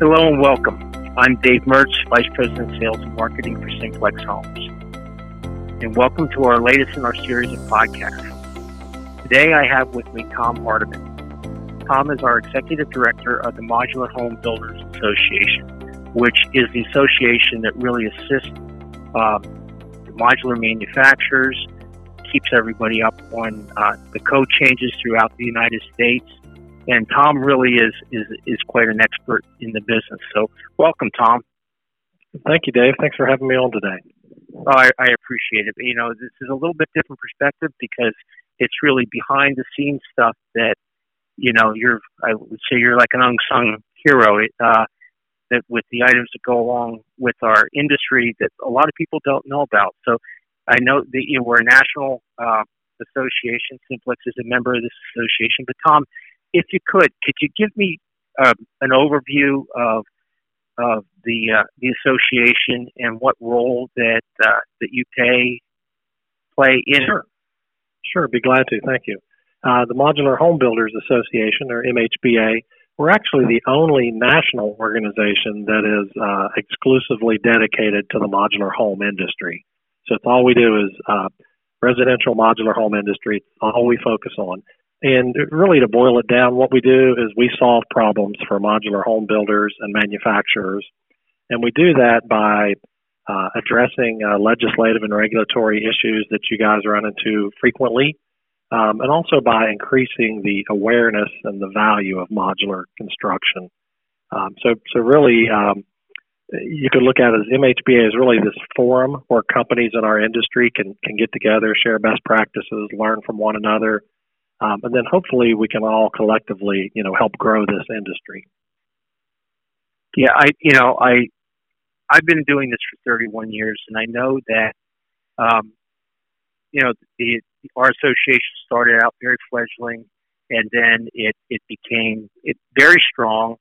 Hello and welcome. I'm Dave Mertz, Vice President of Sales and Marketing for Simplex Homes. And welcome to our latest in our series of podcasts. Today I have with me Tom Hardiman. Tom is our Executive Director of the Modular Home Builders Association, which is the association that really assists um, the modular manufacturers, keeps everybody up on uh, the code changes throughout the United States, and Tom really is is is quite an expert in the business. So, welcome, Tom. Thank you, Dave. Thanks for having me on today. Oh, I, I appreciate it. You know, this is a little bit different perspective because it's really behind the scenes stuff that you know you're. I would say you're like an unsung hero. Uh, that with the items that go along with our industry that a lot of people don't know about. So I know that you know, we're a national uh, association. Simplex is a member of this association. But Tom, if you could, could you give me uh, an overview of of the uh, the association and what role that uh, that you pay play in sure. Sure, be glad to. Thank you. Uh, the Modular Home Builders Association, or MHBA, we're actually the only national organization that is uh, exclusively dedicated to the modular home industry. So it's all we do is uh, residential modular home industry. All we focus on. And really, to boil it down, what we do is we solve problems for modular home builders and manufacturers. And we do that by uh, addressing uh, legislative and regulatory issues that you guys run into frequently, um, and also by increasing the awareness and the value of modular construction. Um, so, so really, um, you could look at it as MHBA is really this forum where companies in our industry can can get together, share best practices, learn from one another, um, and then hopefully we can all collectively, you know, help grow this industry. Yeah, I, you know, I, I've been doing this for 31 years, and I know that, um, you know, the, our association started out very fledgling, and then it it became it very strong.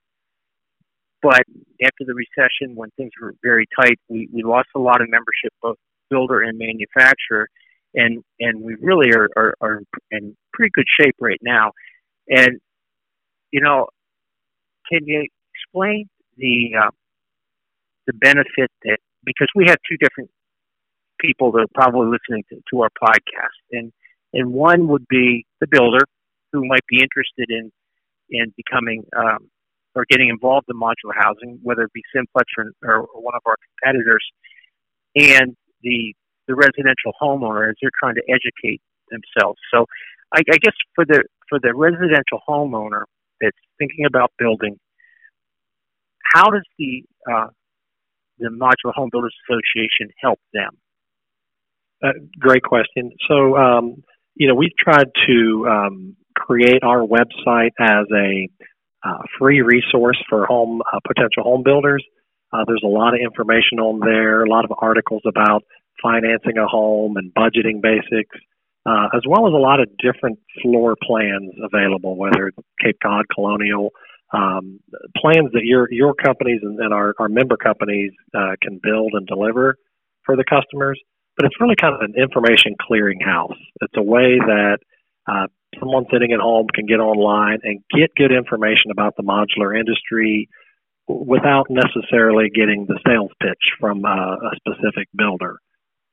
But after the recession, when things were very tight, we, we lost a lot of membership, both builder and manufacturer and and we really are, are, are in pretty good shape right now. And you know, can you explain the uh, the benefit that because we have two different people that are probably listening to, to our podcast, and and one would be the builder who might be interested in in becoming um, or getting involved in modular housing, whether it be Simplex or, or one of our competitors, and the the residential homeowner as they're trying to educate themselves. So I, I guess for the for the residential homeowner that's thinking about building, how does the uh, the Modular Home Builders Association help them? Uh, great question. So, um, you know, we've tried to um, create our website as a uh, free resource for home uh, potential home builders. Uh, there's a lot of information on there, a lot of articles about financing a home and budgeting basics, uh, as well as a lot of different floor plans available, whether it's Cape Cod, Colonial, um, plans that your your companies and, and our, our member companies uh, can build and deliver for the customers. But it's really kind of an information clearinghouse. It's a way that uh, someone sitting at home can get online and get good information about the modular industry without necessarily getting the sales pitch from uh, a specific builder.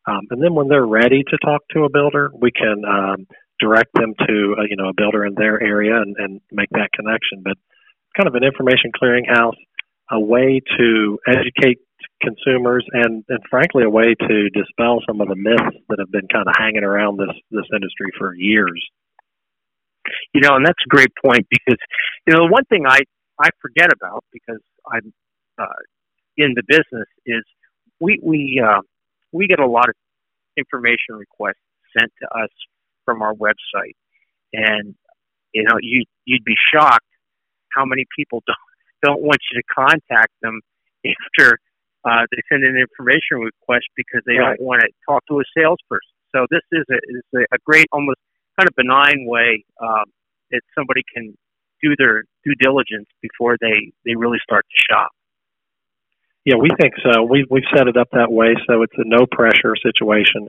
Um, and then when they're ready to talk to a builder, we can um, direct them to a, you know a builder in their area and, and make that connection. But kind of an information clearinghouse, a way to educate consumers, and and frankly a way to dispel some of the myths that have been kind of hanging around this this industry for years. You know, and that's a great point because you know the one thing I I forget about because I'm uh, in the business is we we uh, we get a lot of information requests sent to us from our website, and you know you you'd be shocked how many people don't don't want you to contact them after uh, they send an information request because they right. don't want to talk to a salesperson. So this is a is a, a great, almost kind of benign way um, that somebody can do their due diligence before they they really start to shop. Yeah, we think so. We we've set it up that way, so it's a no pressure situation.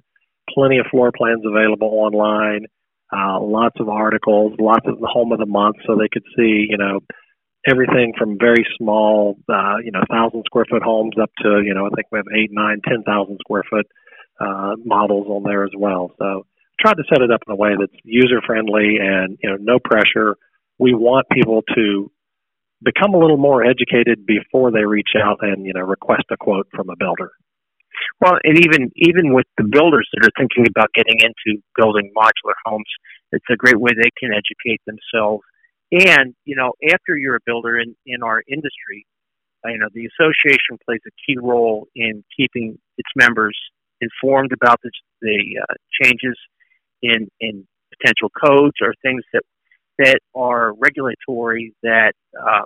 Plenty of floor plans available online. Uh, lots of articles, lots of the home of the month, so they could see, you know, everything from very small, uh, you know, thousand square foot homes up to, you know, I think we have eight, nine, ten thousand square foot uh, models on there as well. So tried to set it up in a way that's user friendly and you know no pressure. We want people to become a little more educated before they reach out and you know request a quote from a builder. Well, and even even with the builders that are thinking about getting into building modular homes, it's a great way they can educate themselves. And you know, after you're a builder in in our industry, you know the association plays a key role in keeping its members informed about the, the uh, changes in in potential codes or things that that are regulatory that uh,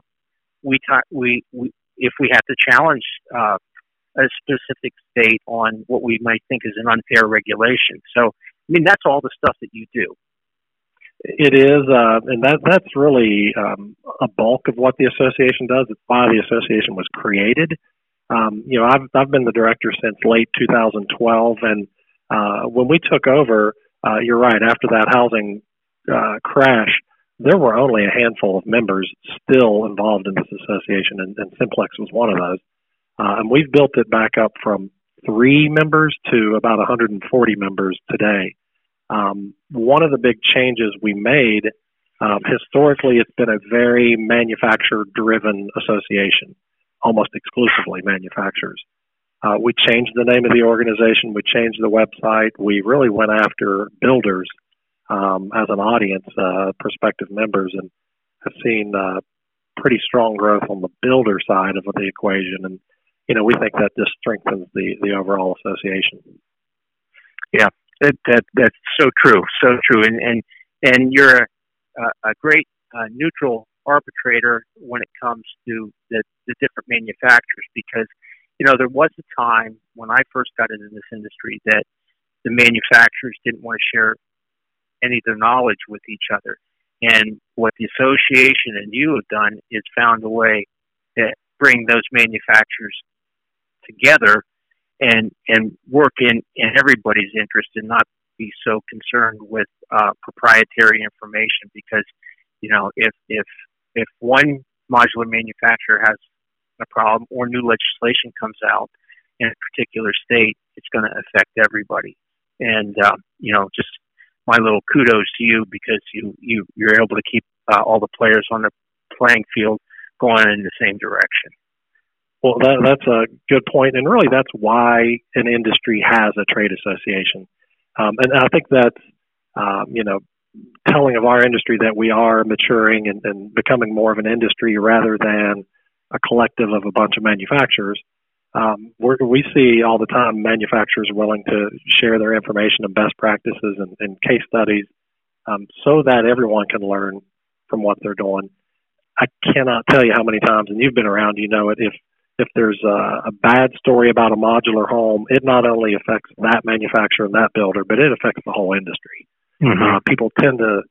we, ta- we we if we have to challenge uh, a specific state on what we might think is an unfair regulation. So, I mean, that's all the stuff that you do. It is, uh, and that that's really um, a bulk of what the association does. It's why the association was created. Um, you know, I've I've been the director since late 2012, and uh, when we took over, uh, you're right. After that housing uh, crash, there were only a handful of members still involved in this association, and, and Simplex was one of those. Uh, and we've built it back up from three members to about 140 members today. Um, one of the big changes we made, um, historically, it's been a very manufacturer driven association, almost exclusively manufacturers. Uh, we changed the name of the organization. We changed the website. We really went after builders um, as an audience, uh, prospective members, and have seen uh, pretty strong growth on the builder side of the equation. And you know, we think that just strengthens the the overall association. Yeah, that, that that's so true, so true. And and and you're a, a great uh, neutral arbitrator when it comes to the, the different manufacturers because you know, there was a time when I first got into this industry that the manufacturers didn't want to share any of their knowledge with each other. And what the association and you have done is found a way to bring those manufacturers together and and work in, in everybody's interest and not be so concerned with uh, proprietary information because you know if if if one modular manufacturer has a problem or new legislation comes out in a particular state, it's going to affect everybody. And um, you know, just my little kudos to you because you you you're able to keep uh, all the players on the playing field going in the same direction. Well, that, that's a good point, and really, that's why an industry has a trade association. Um, and I think that's um, you know telling of our industry that we are maturing and, and becoming more of an industry rather than a collective of a bunch of manufacturers. Um, we see all the time manufacturers willing to share their information and best practices and, and case studies um, so that everyone can learn from what they're doing. I cannot tell you how many times, and you've been around, you know it. If if there's a, a bad story about a modular home, it not only affects that manufacturer and that builder, but it affects the whole industry. Mm-hmm. Uh, people tend to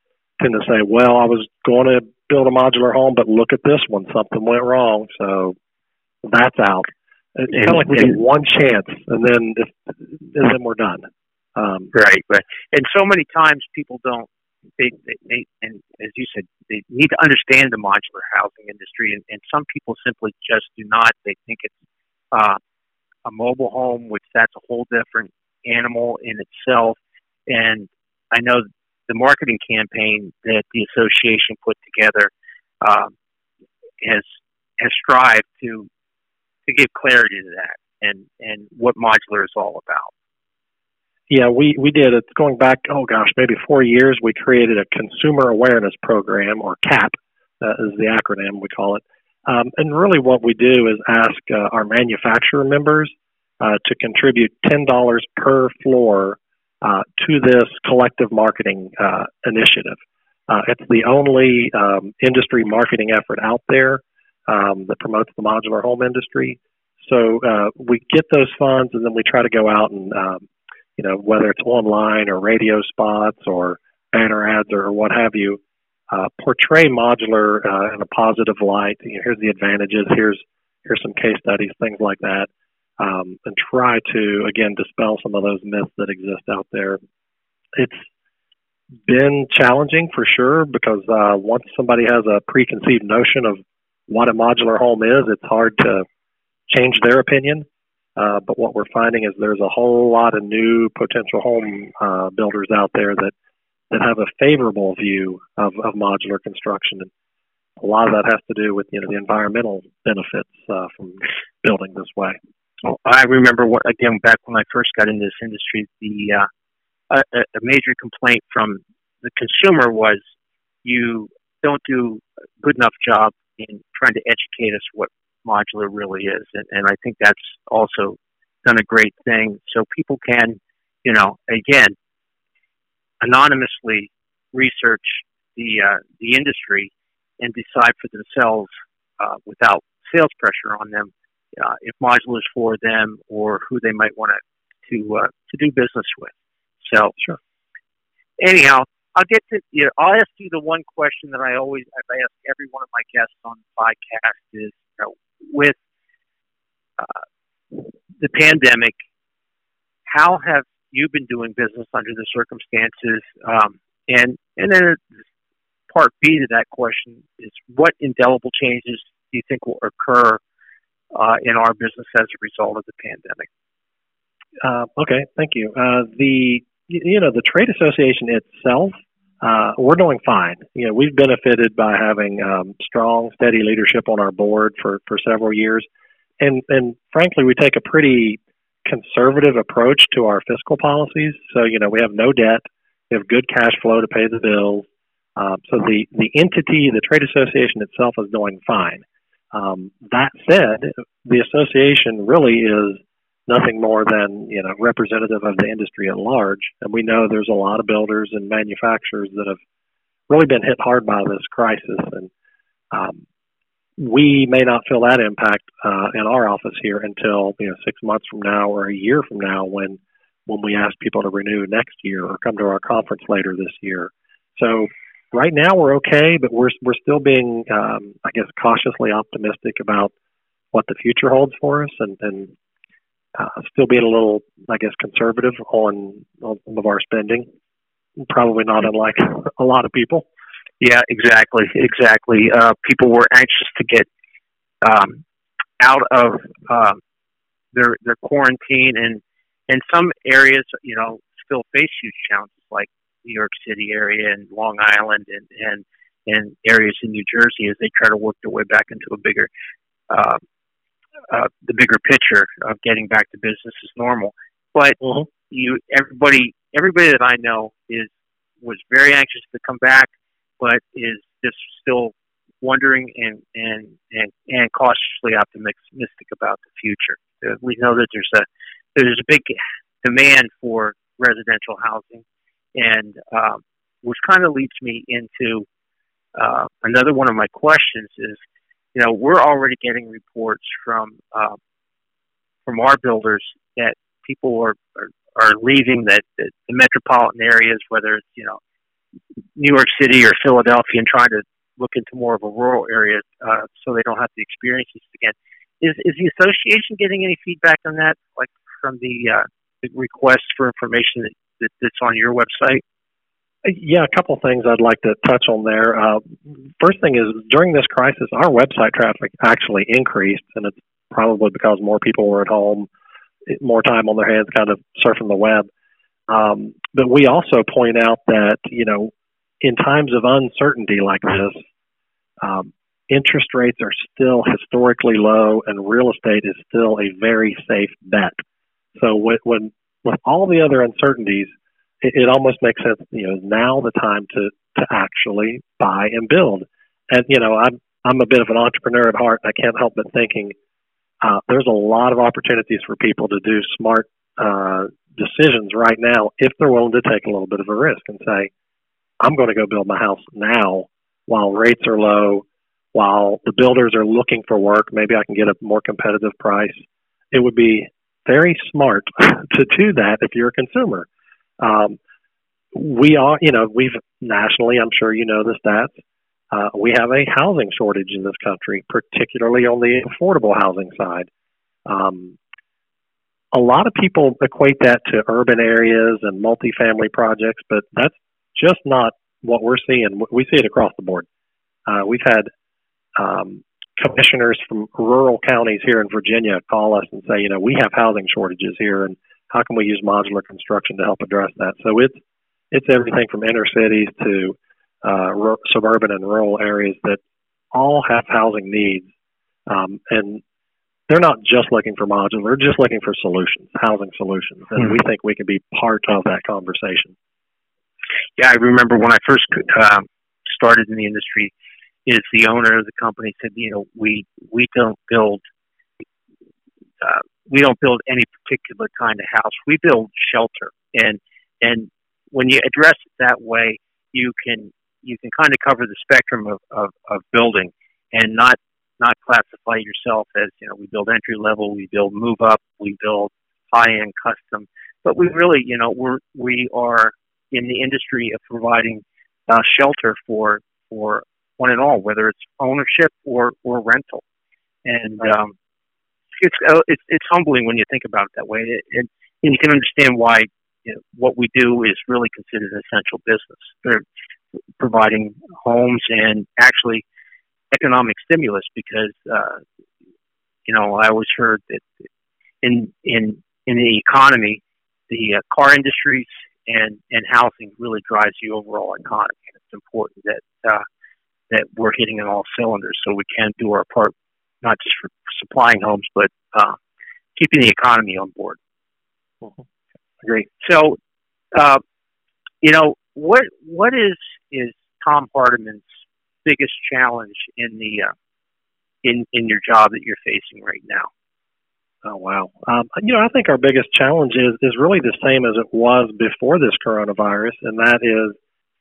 tend to say, "Well, I was going to build a modular home, but look at this one, something went wrong, so that's out. It's kind of like we get one chance, and then if, and then we're done. Um, right, right. And so many times people don't. They, they, they, and as you said, they need to understand the modular housing industry, and, and some people simply just do not. They think it's uh, a mobile home, which that's a whole different animal in itself. And I know the marketing campaign that the association put together um, has has strived to to give clarity to that and and what modular is all about. Yeah, we we did it going back. Oh gosh, maybe four years. We created a consumer awareness program, or CAP, uh, is the acronym we call it. Um, and really, what we do is ask uh, our manufacturer members uh, to contribute ten dollars per floor uh, to this collective marketing uh, initiative. Uh, it's the only um, industry marketing effort out there um, that promotes the modular home industry. So uh, we get those funds, and then we try to go out and, um, you know, whether it's online or radio spots or banner ads or what have you, uh, portray modular uh, in a positive light. You know, here's the advantages. Here's here's some case studies, things like that um, and try to again dispel some of those myths that exist out there. It's been challenging for sure because uh, once somebody has a preconceived notion of what a modular home is, it's hard to change their opinion. Uh, but what we're finding is there's a whole lot of new potential home uh, builders out there that that have a favorable view of, of modular construction, and a lot of that has to do with you know the environmental benefits uh, from building this way. Well, I remember what again back when I first got into this industry, the uh, a, a major complaint from the consumer was you don't do a good enough job in trying to educate us what modular really is, and, and I think that's also done a great thing. So people can, you know, again, anonymously research the uh, the industry and decide for themselves uh, without sales pressure on them uh, if modular is for them or who they might want to to uh, to do business with. So, sure. Anyhow, I'll get to you. Know, I'll ask you the one question that I always I ask every one of my guests on the podcast is you know, with uh, the pandemic, how have you been doing business under the circumstances? Um, and and then part B to that question is what indelible changes do you think will occur uh, in our business as a result of the pandemic? Uh, okay, thank you. Uh, the you know the trade association itself, uh, we're doing fine. You know we've benefited by having um, strong, steady leadership on our board for for several years, and and frankly, we take a pretty conservative approach to our fiscal policies. So you know we have no debt, we have good cash flow to pay the bills. Um, so the the entity, the trade association itself, is doing fine. Um, that said, the association really is nothing more than you know representative of the industry at large, and we know there's a lot of builders and manufacturers that have really been hit hard by this crisis, and um, we may not feel that impact uh, in our office here until you know six months from now or a year from now when when we ask people to renew next year or come to our conference later this year. So right now we're okay, but we're we're still being, um, I guess, cautiously optimistic about what the future holds for us, and, and uh, still being a little, I guess, conservative on on some of our spending. Probably not unlike a lot of people. Yeah, exactly, exactly. Uh, people were anxious to get um, out of um, their their quarantine, and in some areas, you know, still face huge challenges like New York City area and Long Island and and and areas in New Jersey as they try to work their way back into a bigger uh, uh, the bigger picture of getting back to business as normal. But mm-hmm. you everybody everybody that I know is was very anxious to come back, but is just still wondering and and and, and cautiously optimistic about the future. Uh, we know that there's a there's a big demand for residential housing and um, which kind of leads me into uh, another one of my questions is, you know, we're already getting reports from uh, from our builders that people are are, are leaving that the, the metropolitan areas, whether it's you know New York City or Philadelphia, and trying to look into more of a rural area uh, so they don't have to experience this again. Is is the association getting any feedback on that, like from the, uh, the requests for information that that, that's on your website? Yeah, a couple things I'd like to touch on there. Uh, first thing is during this crisis, our website traffic actually increased, and it's probably because more people were at home, more time on their hands, kind of surfing the web. Um, but we also point out that you know, in times of uncertainty like this, um, interest rates are still historically low, and real estate is still a very safe bet. So when, when with all the other uncertainties, it, it almost makes sense. You know, now the time to to actually buy and build. And you know, I'm I'm a bit of an entrepreneur at heart. And I can't help but thinking uh, there's a lot of opportunities for people to do smart uh, decisions right now if they're willing to take a little bit of a risk and say, I'm going to go build my house now while rates are low, while the builders are looking for work. Maybe I can get a more competitive price. It would be very smart to do that if you're a consumer. Um, we are, you know, we've nationally, I'm sure you know the stats. Uh, we have a housing shortage in this country, particularly on the affordable housing side. Um, a lot of people equate that to urban areas and multifamily projects, but that's just not what we're seeing. We see it across the board. Uh, we've had um, commissioners from rural counties here in Virginia call us and say, you know, we have housing shortages here, and how can we use modular construction to help address that? So it's it's everything from inner cities to uh, r- suburban and rural areas that all have housing needs, um, and they're not just looking for modular; they're just looking for solutions, housing solutions, and mm-hmm. we think we can be part of that conversation. Yeah, I remember when I first uh, started in the industry is the owner of the company said, you know, we we don't build uh, we don't build any particular kind of house. We build shelter, and and when you address it that way, you can you can kind of cover the spectrum of, of, of building, and not not classify yourself as you know we build entry level, we build move up, we build high end custom, but we really you know we're we are in the industry of providing uh, shelter for for one and all, whether it's ownership or or rental. And um, it's uh, it's it's humbling when you think about it that way, and, and you can understand why you know, what we do is really considered an essential business. They're providing homes and actually economic stimulus because uh, you know I always heard that in in in the economy, the uh, car industries and and housing really drives the overall economy. And it's important that uh, that we're hitting on all cylinders so we can do our part, not just for supplying homes, but uh, keeping the economy on board. Mm-hmm. Agree. So, uh, you know, what what is is Tom Hardiman's biggest challenge in the uh, in in your job that you're facing right now? Oh wow! Um, you know, I think our biggest challenge is is really the same as it was before this coronavirus, and that is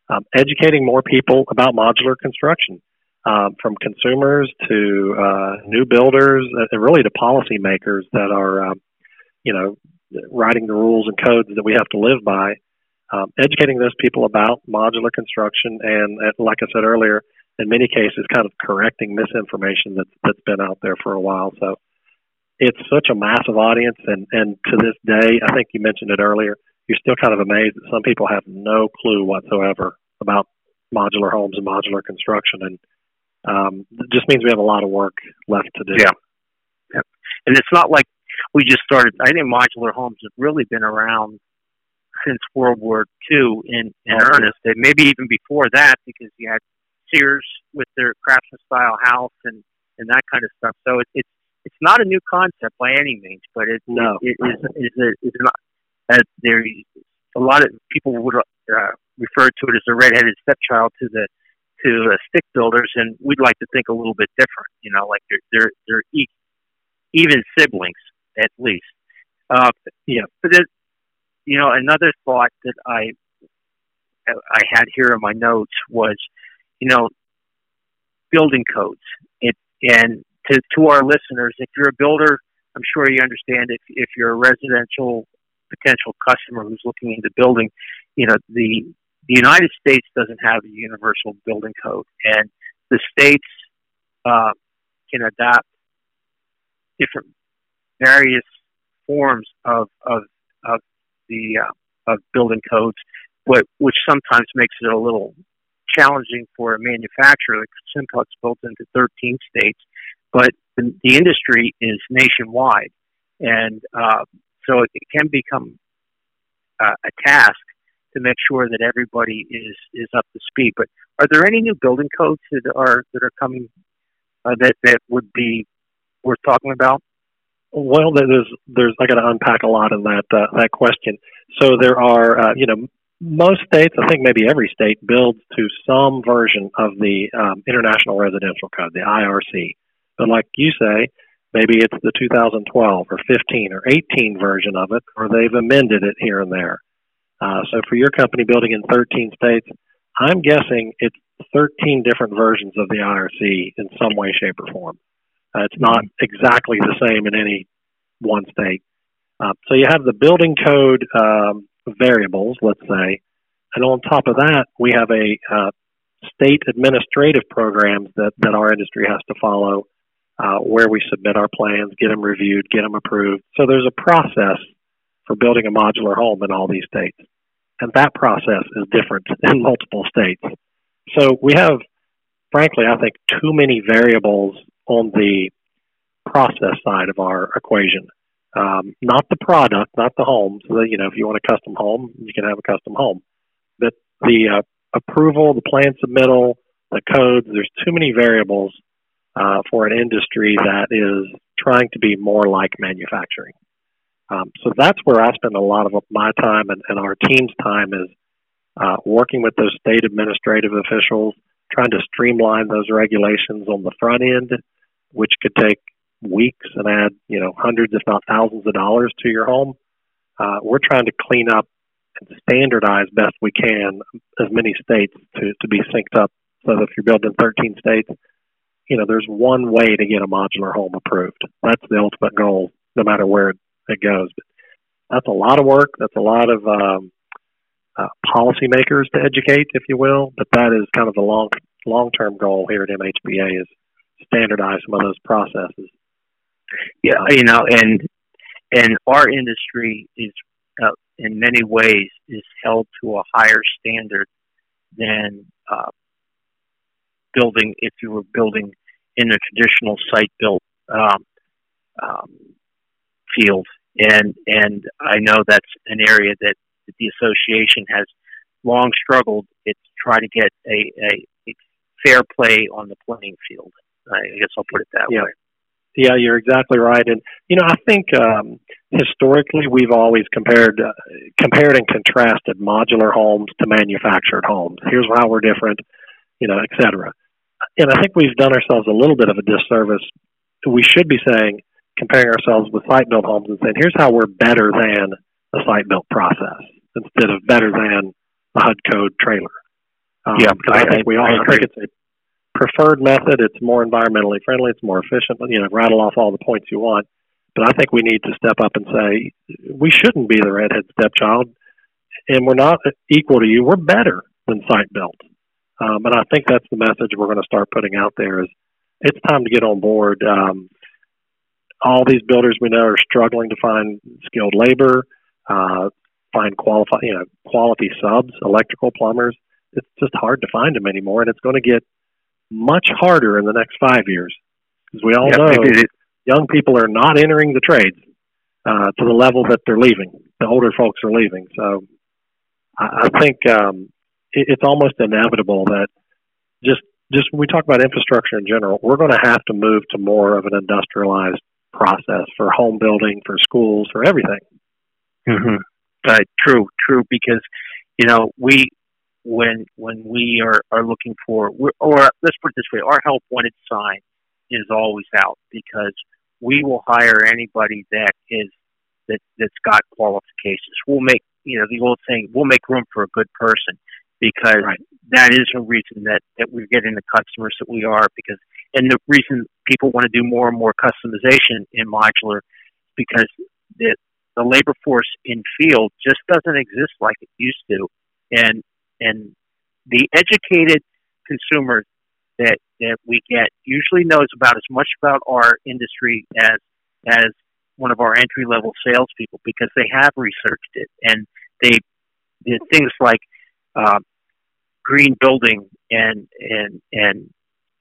um, educating more people about modular construction, um, from consumers to uh, new builders, and really to policymakers that are, um, you know, writing the rules and codes that we have to live by. Um, educating those people about modular construction, and, and like I said earlier, in many cases, kind of correcting misinformation that's that's been out there for a while. So it's such a massive audience, and and to this day, I think you mentioned it earlier you're still kind of amazed that some people have no clue whatsoever about modular homes and modular construction, and um, it just means we have a lot of work left to do. Yeah, yeah. and it's not like we just started. I think modular homes have really been around since World War II in, in oh, earnest, and maybe even before that, because you had Sears with their craftsman style house and and that kind of stuff. So it, it's it's not a new concept by any means, but it, no. it, it is is a, is not as there a lot of people would uh, refer to it as a redheaded stepchild to the to uh, stick builders, and we'd like to think a little bit different. You know, like they're they're they're e- even siblings at least. Uh, you know, but it, you know, another thought that I I had here in my notes was, you know, building codes. It and to to our listeners, if you're a builder, I'm sure you understand if if you're a residential potential customer who's looking into building, you know, the the United States doesn't have a universal building code, and the states uh, can adopt different various forms of of of the uh, of building codes, which sometimes makes it a little challenging for a manufacturer. Like Simplex built into 13 states, but the, the industry is nationwide, and uh, so it, it can become uh, a task to make sure that everybody is is up to speed. But are there any new building codes that are that are coming uh, that that would be worth talking about? Well, there's there's I got to unpack a lot in that uh, that question. So there are uh, you know most states, I think maybe every state builds to some version of the um, International Residential Code, the IRC. But like you say, Maybe it's the 2012 or 15 or 18 version of it, or they've amended it here and there. Uh, so for your company building in 13 states, I'm guessing it's 13 different versions of the IRC in some way, shape, or form. Uh, it's not exactly the same in any one state. Uh, so you have the building code um, variables, let's say, and on top of that, we have a uh, state administrative programs that, that our industry has to follow uh, where we submit our plans, get them reviewed, get them approved. So there's a process for building a modular home in all these states. And that process is different in multiple states. So we have, frankly, I think too many variables on the process side of our equation. Um, not the product, not the home. So, you know, if you want a custom home, you can have a custom home. But the uh, approval, the plan submittal, the codes, there's too many variables uh, for an industry that is trying to be more like manufacturing. Um, so that's where I spend a lot of my time and, and our team's time is uh, working with those state administrative officials, trying to streamline those regulations on the front end, which could take weeks and add you know hundreds, if not thousands, of dollars to your home. Uh, we're trying to clean up and standardize best we can as many states to to be synced up. So if you're building 13 states, you know there's one way to get a modular home approved. That's the ultimate goal, no matter where it goes. But that's a lot of work. That's a lot of um, uh, policymakers to educate, if you will. But that is kind of the long long term goal here at MHBA is standardize some of those processes. Yeah, you know, and and our industry is uh, in many ways is held to a higher standard than uh, building if you were building in a traditional site built um, um, field and and I know that's an area that the association has long struggled. It's try to get a, a, a fair play on the playing field. I guess I'll put it that yeah. way. Yeah, you're exactly right, and you know I think um, historically we've always compared uh, compared and contrasted modular homes to manufactured homes. Here's how we're different, you know, et cetera. And I think we've done ourselves a little bit of a disservice. We should be saying comparing ourselves with site built homes and saying, here's how we're better than the site built process instead of better than the HUD code trailer. Um, yeah, I, I think we are. I, I think it's a preferred method. It's more environmentally friendly. It's more efficient. You know, rattle off all the points you want. But I think we need to step up and say we shouldn't be the redhead stepchild, and we're not equal to you. We're better than site built. Um, and I think that's the message we're going to start putting out there. Is it's time to get on board. Um, all these builders we know are struggling to find skilled labor, uh, find qualified, you know, quality subs, electrical plumbers. It's just hard to find them anymore, and it's going to get much harder in the next five years, because we all know young people are not entering the trades uh, to the level that they're leaving. The older folks are leaving, so I, I think um, it, it's almost inevitable that just just when we talk about infrastructure in general, we're going to have to move to more of an industrialized process for home building, for schools, for everything. Mm-hmm. Uh, true, true. Because you know we when when we are are looking for or let's put it this way, our help wanted sign is always out because we will hire anybody that is that that's got qualifications. We'll make you know the old saying, we'll make room for a good person because right. that is a reason that that we're getting the customers that we are because and the reason people want to do more and more customization in modular because the, the labor force in field just doesn't exist like it used to. And and the educated consumer that that we get usually knows about as much about our industry as as one of our entry level salespeople because they have researched it. And they did things like uh, green building and and and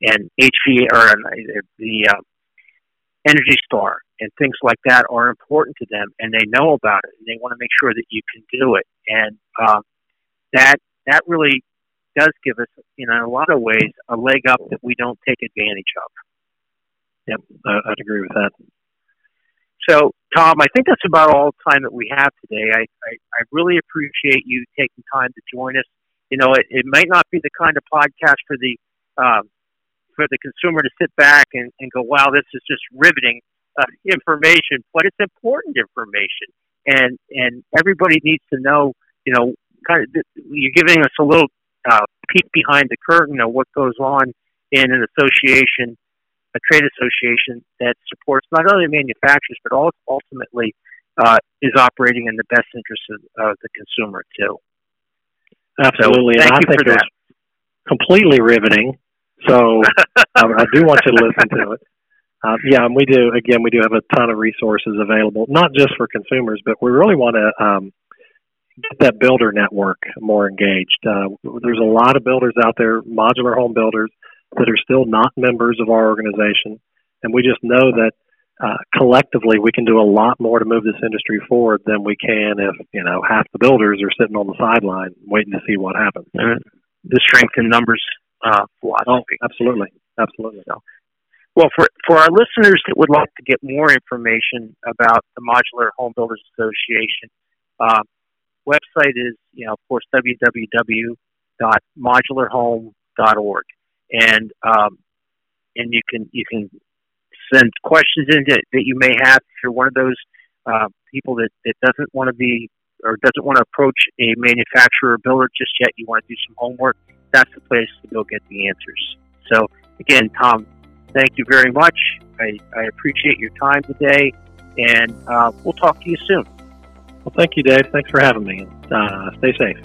and HVA or the uh, Energy Star and things like that are important to them, and they know about it, and they want to make sure that you can do it, and uh, that that really does give us, in a lot of ways, a leg up that we don't take advantage of. Yep, I'd agree with that. So, Tom, I think that's about all the time that we have today. I, I, I really appreciate you taking time to join us. You know, it, it might not be the kind of podcast for the um, for the consumer to sit back and, and go, wow, this is just riveting uh, information, but it's important information. And, and everybody needs to know, you know, kind of, you're giving us a little uh, peek behind the curtain of what goes on in an association, a trade association that supports not only manufacturers, but also ultimately uh, is operating in the best interest of, of the consumer, too. Absolutely. So, thank and you I think for that. Completely riveting. So um, I do want you to listen to it. Uh, yeah, and we do. Again, we do have a ton of resources available, not just for consumers, but we really want to um, get that builder network more engaged. Uh, there's a lot of builders out there, modular home builders, that are still not members of our organization. and we just know that uh, collectively we can do a lot more to move this industry forward than we can if you know half the builders are sitting on the sideline waiting to see what happens. Uh, the strength in numbers uh, philosophy. Oh, absolutely, absolutely. So, well, for for our listeners that would like to get more information about the Modular Home Builders Association, uh, website is you know of course www.modularhome.org, and um, and you can you can send questions in that, that you may have if you're one of those uh, people that, that doesn't want to be or doesn't want to approach a manufacturer or builder just yet. You want to do some homework. That's the place to go get the answers. So again, Tom, thank you very much. I, I appreciate your time today, and uh, we'll talk to you soon. Well, thank you, Dave. Thanks for having me. Uh, stay safe.